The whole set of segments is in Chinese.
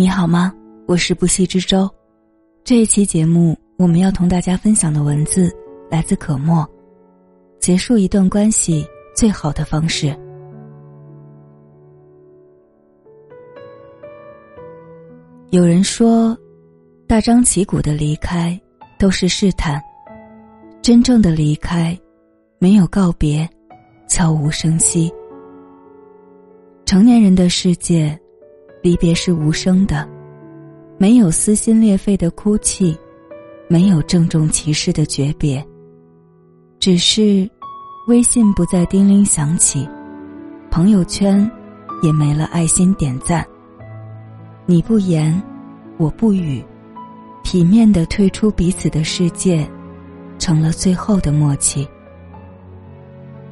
你好吗？我是不息之舟。这一期节目，我们要同大家分享的文字来自可墨。结束一段关系最好的方式。有人说，大张旗鼓的离开都是试探，真正的离开，没有告别，悄无声息。成年人的世界，离别是无声的，没有撕心裂肺的哭泣，没有郑重其事的诀别，只是微信不再叮铃响起，朋友圈也没了爱心点赞。你不言，我不语，体面的退出彼此的世界，成了最后的默契。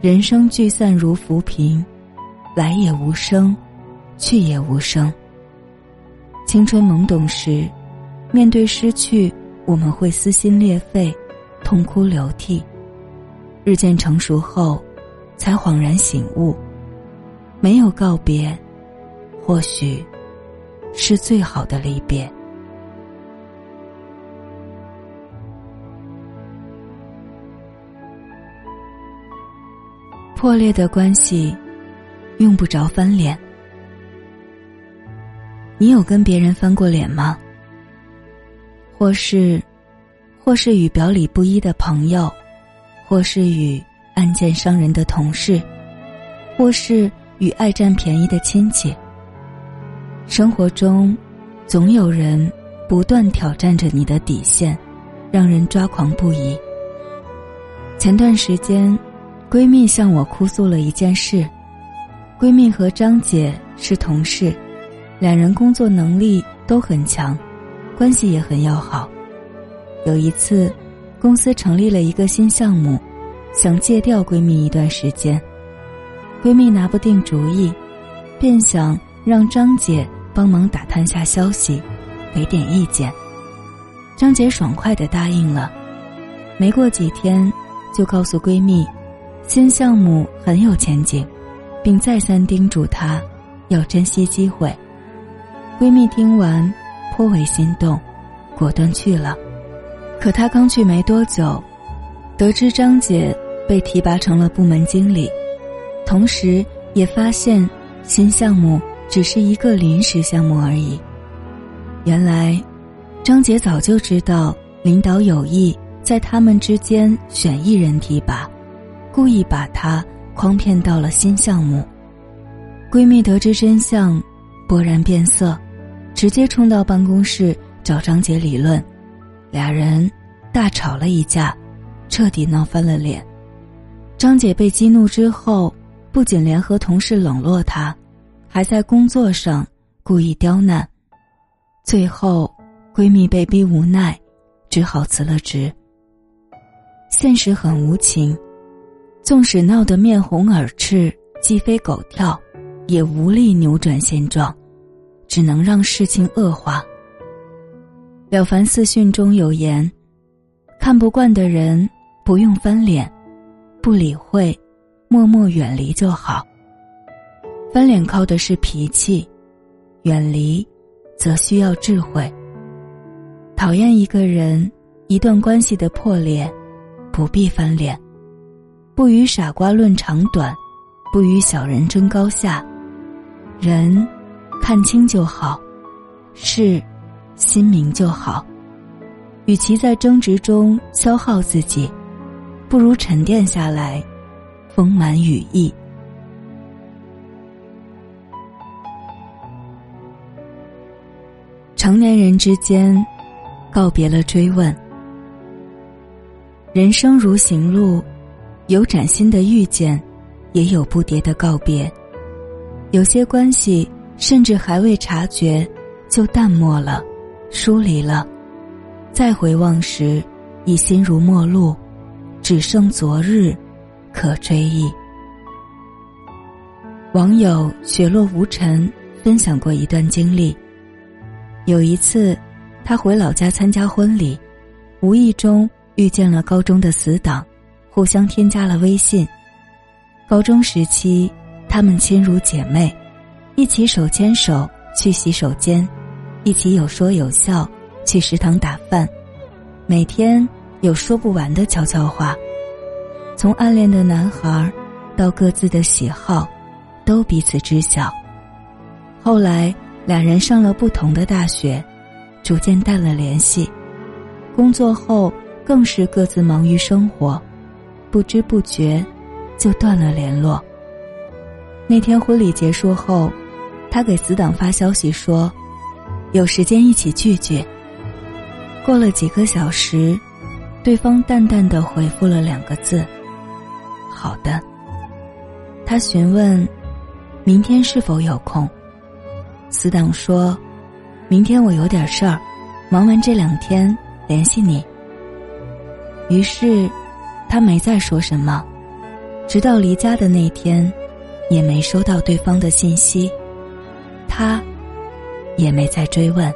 人生聚散如浮萍。来也无声，去也无声。青春懵懂时，面对失去，我们会撕心裂肺，痛哭流涕；日渐成熟后，才恍然醒悟，没有告别，或许是最好的离别。破裂的关系。用不着翻脸。你有跟别人翻过脸吗？或是，或是与表里不一的朋友，或是与暗箭伤人的同事，或是与爱占便宜的亲戚。生活中，总有人不断挑战着你的底线，让人抓狂不已。前段时间，闺蜜向我哭诉了一件事。闺蜜和张姐是同事，两人工作能力都很强，关系也很要好。有一次，公司成立了一个新项目，想借调闺蜜一段时间。闺蜜拿不定主意，便想让张姐帮忙打探下消息，给点意见。张姐爽快的答应了，没过几天，就告诉闺蜜，新项目很有前景。并再三叮嘱她，要珍惜机会。闺蜜听完，颇为心动，果断去了。可她刚去没多久，得知张姐被提拔成了部门经理，同时也发现新项目只是一个临时项目而已。原来，张姐早就知道领导有意在他们之间选一人提拔，故意把她。诓骗到了新项目，闺蜜得知真相，勃然变色，直接冲到办公室找张姐理论，俩人大吵了一架，彻底闹翻了脸。张姐被激怒之后，不仅联合同事冷落她，还在工作上故意刁难，最后闺蜜被逼无奈，只好辞了职。现实很无情。纵使闹得面红耳赤、鸡飞狗跳，也无力扭转现状，只能让事情恶化。了凡四训中有言：“看不惯的人，不用翻脸，不理会，默默远离就好。翻脸靠的是脾气，远离，则需要智慧。讨厌一个人，一段关系的破裂，不必翻脸。”不与傻瓜论长短，不与小人争高下，人看清就好，是心明就好。与其在争执中消耗自己，不如沉淀下来，丰满羽翼。成年人之间，告别了追问。人生如行路。有崭新的遇见，也有不迭的告别。有些关系甚至还未察觉，就淡漠了，疏离了。再回望时，已心如陌路，只剩昨日可追忆。网友雪落无尘分享过一段经历：有一次，他回老家参加婚礼，无意中遇见了高中的死党。互相添加了微信。高中时期，她们亲如姐妹，一起手牵手去洗手间，一起有说有笑去食堂打饭，每天有说不完的悄悄话。从暗恋的男孩到各自的喜好，都彼此知晓。后来两人上了不同的大学，逐渐淡了联系。工作后更是各自忙于生活，不知不觉就断了联络。那天婚礼结束后，他给死党发消息说：“有时间一起聚聚。”过了几个小时，对方淡淡的回复了两个字：“好的。”他询问：“明天是否有空？”死党说：“明天我有点事儿，忙完这两天联系你。”于是，他没再说什么，直到离家的那天。也没收到对方的信息，他也没再追问。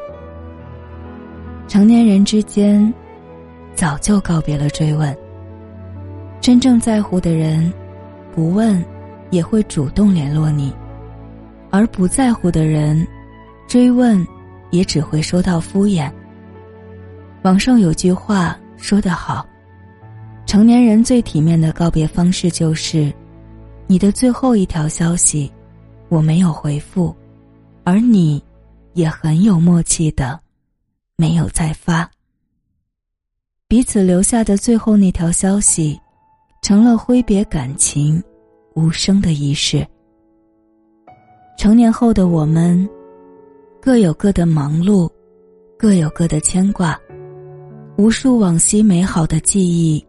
成年人之间，早就告别了追问。真正在乎的人，不问也会主动联络你；而不在乎的人，追问也只会收到敷衍。网上有句话说得好：成年人最体面的告别方式就是。你的最后一条消息，我没有回复，而你，也很有默契的，没有再发。彼此留下的最后那条消息，成了挥别感情无声的仪式。成年后的我们，各有各的忙碌，各有各的牵挂，无数往昔美好的记忆，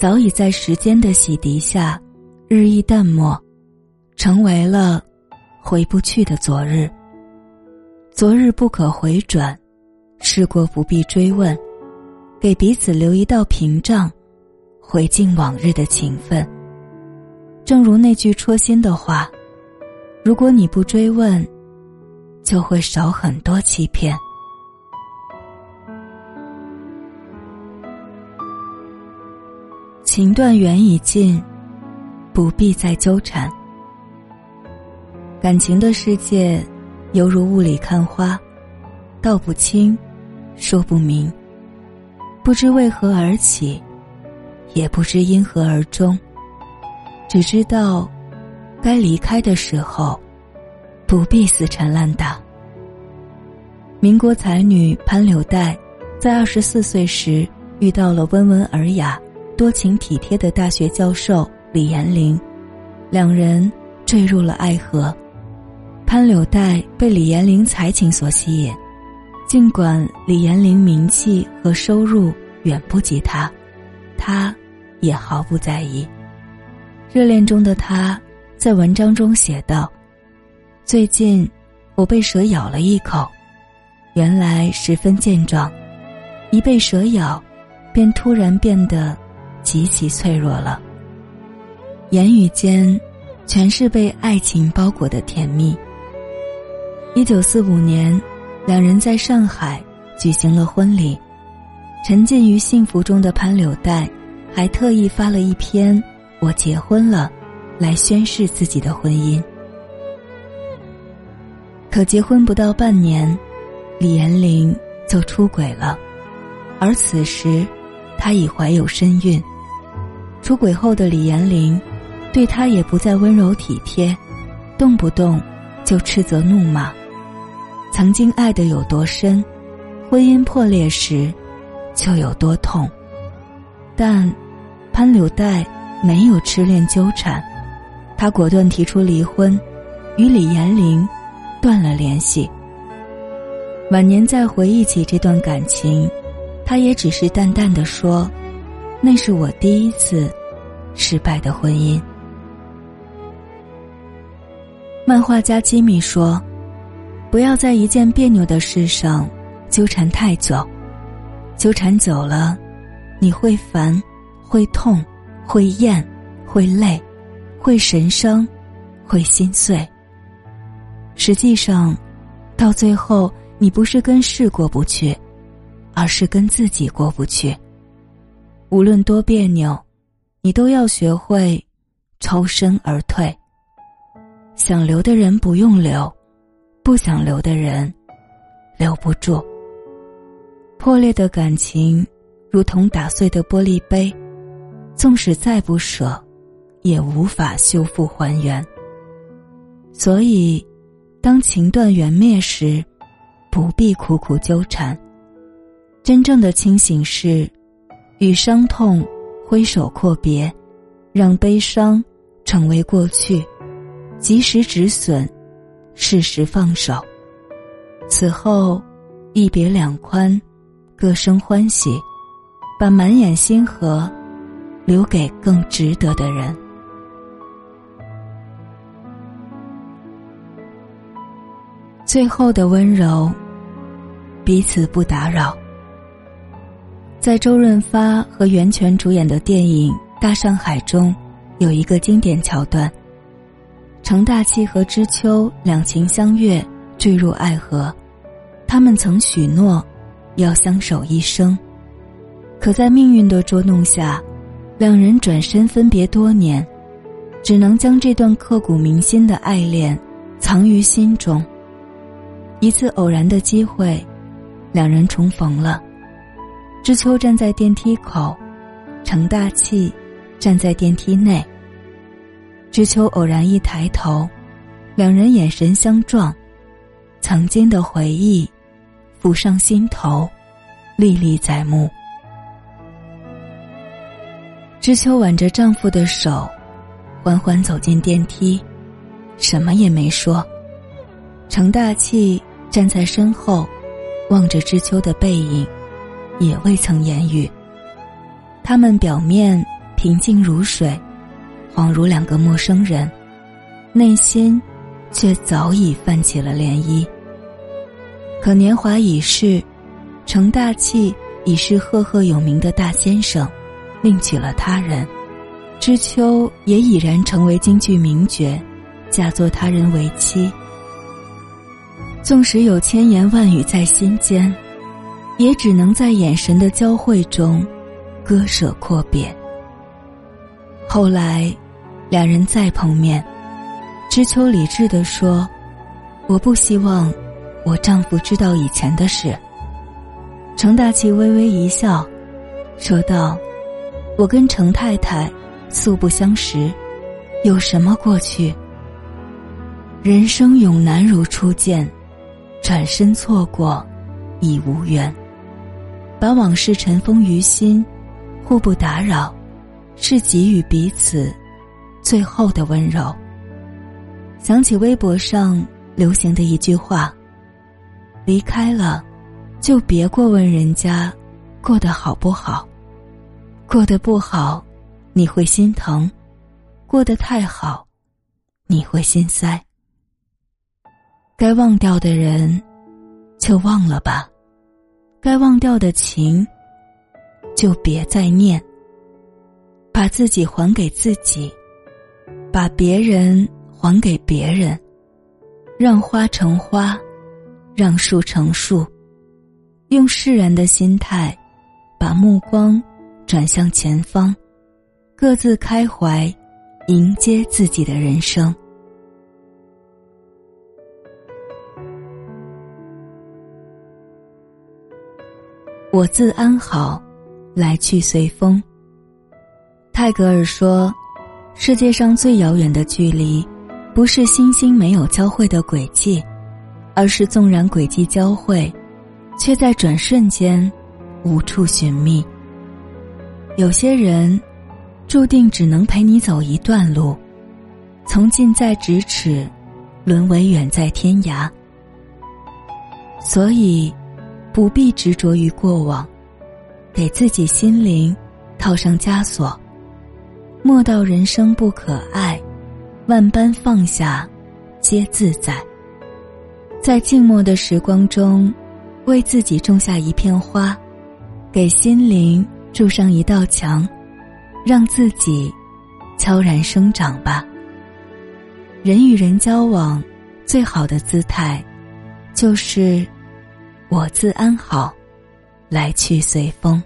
早已在时间的洗涤下。日益淡漠，成为了回不去的昨日。昨日不可回转，事过不必追问，给彼此留一道屏障，回敬往日的情分。正如那句戳心的话：“如果你不追问，就会少很多欺骗。”情断缘已尽。不必再纠缠。感情的世界，犹如雾里看花，道不清，说不明。不知为何而起，也不知因何而终。只知道，该离开的时候，不必死缠烂打。民国才女潘柳黛，在二十四岁时遇到了温文尔雅、多情体贴的大学教授。李延龄，两人坠入了爱河。潘柳黛被李延龄才情所吸引，尽管李延龄名气和收入远不及他，他也毫不在意。热恋中的他在文章中写道：“最近我被蛇咬了一口，原来十分健壮，一被蛇咬，便突然变得极其脆弱了。”言语间，全是被爱情包裹的甜蜜。一九四五年，两人在上海举行了婚礼。沉浸于幸福中的潘柳黛，还特意发了一篇“我结婚了”，来宣示自己的婚姻。可结婚不到半年，李延龄就出轨了，而此时，他已怀有身孕。出轨后的李延龄。对他也不再温柔体贴，动不动就斥责怒骂。曾经爱的有多深，婚姻破裂时就有多痛。但潘柳黛没有痴恋纠缠，她果断提出离婚，与李延龄断了联系。晚年再回忆起这段感情，她也只是淡淡的说：“那是我第一次失败的婚姻。”漫画家吉米说：“不要在一件别扭的事上纠缠太久，纠缠久了，你会烦，会痛，会厌，会累，会神伤，会心碎。实际上，到最后，你不是跟事过不去，而是跟自己过不去。无论多别扭，你都要学会抽身而退。”想留的人不用留，不想留的人留不住。破裂的感情，如同打碎的玻璃杯，纵使再不舍，也无法修复还原。所以，当情断缘灭时，不必苦苦纠缠。真正的清醒是，与伤痛挥手阔别，让悲伤成为过去，及时止损，适时放手。此后，一别两宽。各生欢喜，把满眼星河留给更值得的人。最后的温柔，彼此不打扰。在周润发和袁泉主演的电影《大上海》中，有一个经典桥段：程大器和知秋两情相悦，坠入爱河，他们曾许诺。要相守一生，可在命运的捉弄下，两人转身分别多年，只能将这段刻骨铭心的爱恋藏于心中。一次偶然的机会，两人重逢了。知秋站在电梯口，程大器站在电梯内。知秋偶然一抬头，两人眼神相撞，曾经的回忆。浮上心头，历历在目。知秋挽着丈夫的手，缓缓走进电梯，什么也没说。程大器站在身后，望着知秋的背影，也未曾言语。他们表面平静如水，恍如两个陌生人，内心却早已泛起了涟漪。可年华已逝，成大器已是赫赫有名的大先生，另娶了他人；知秋也已然成为京剧名角，嫁作他人为妻。纵使有千言万语在心间，也只能在眼神的交汇中，割舍阔别。后来，两人再碰面，知秋理智地说：“我不希望。”我丈夫知道以前的事。程大器微微一笑，说道：“我跟程太太素不相识，有什么过去？人生永难如初见，转身错过，已无缘。把往事尘封于心，互不打扰，是给予彼此最后的温柔。”想起微博上流行的一句话。离开了，就别过问人家过得好不好。过得不好，你会心疼；过得太好，你会心塞。该忘掉的人，就忘了吧；该忘掉的情，就别再念。把自己还给自己，把别人还给别人，让花成花。让树成树，用释然的心态，把目光转向前方，各自开怀，迎接自己的人生。我自安好，来去随风。泰戈尔说：“世界上最遥远的距离，不是星星没有交汇的轨迹。”而是纵然轨迹交汇，却在转瞬间无处寻觅。有些人注定只能陪你走一段路，从近在咫尺，沦为远在天涯。所以，不必执着于过往，给自己心灵套上枷锁。莫道人生不可爱，万般放下，皆自在。在静默的时光中，为自己种下一片花，给心灵筑上一道墙，让自己悄然生长吧。人与人交往，最好的姿态，就是我自安好，来去随风。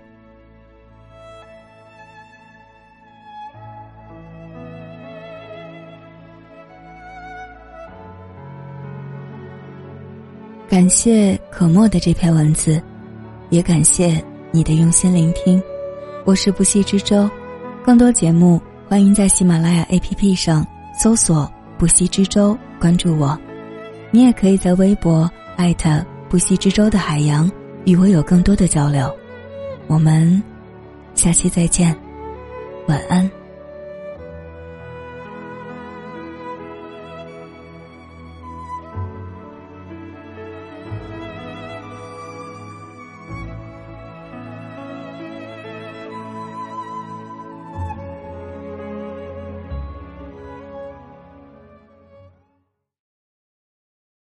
感谢可墨的这篇文字，也感谢你的用心聆听。我是不息之舟，更多节目欢迎在喜马拉雅 APP 上搜索“不息之舟”，关注我。你也可以在微博艾特“不息之舟”的海洋，与我有更多的交流。我们下期再见，晚安。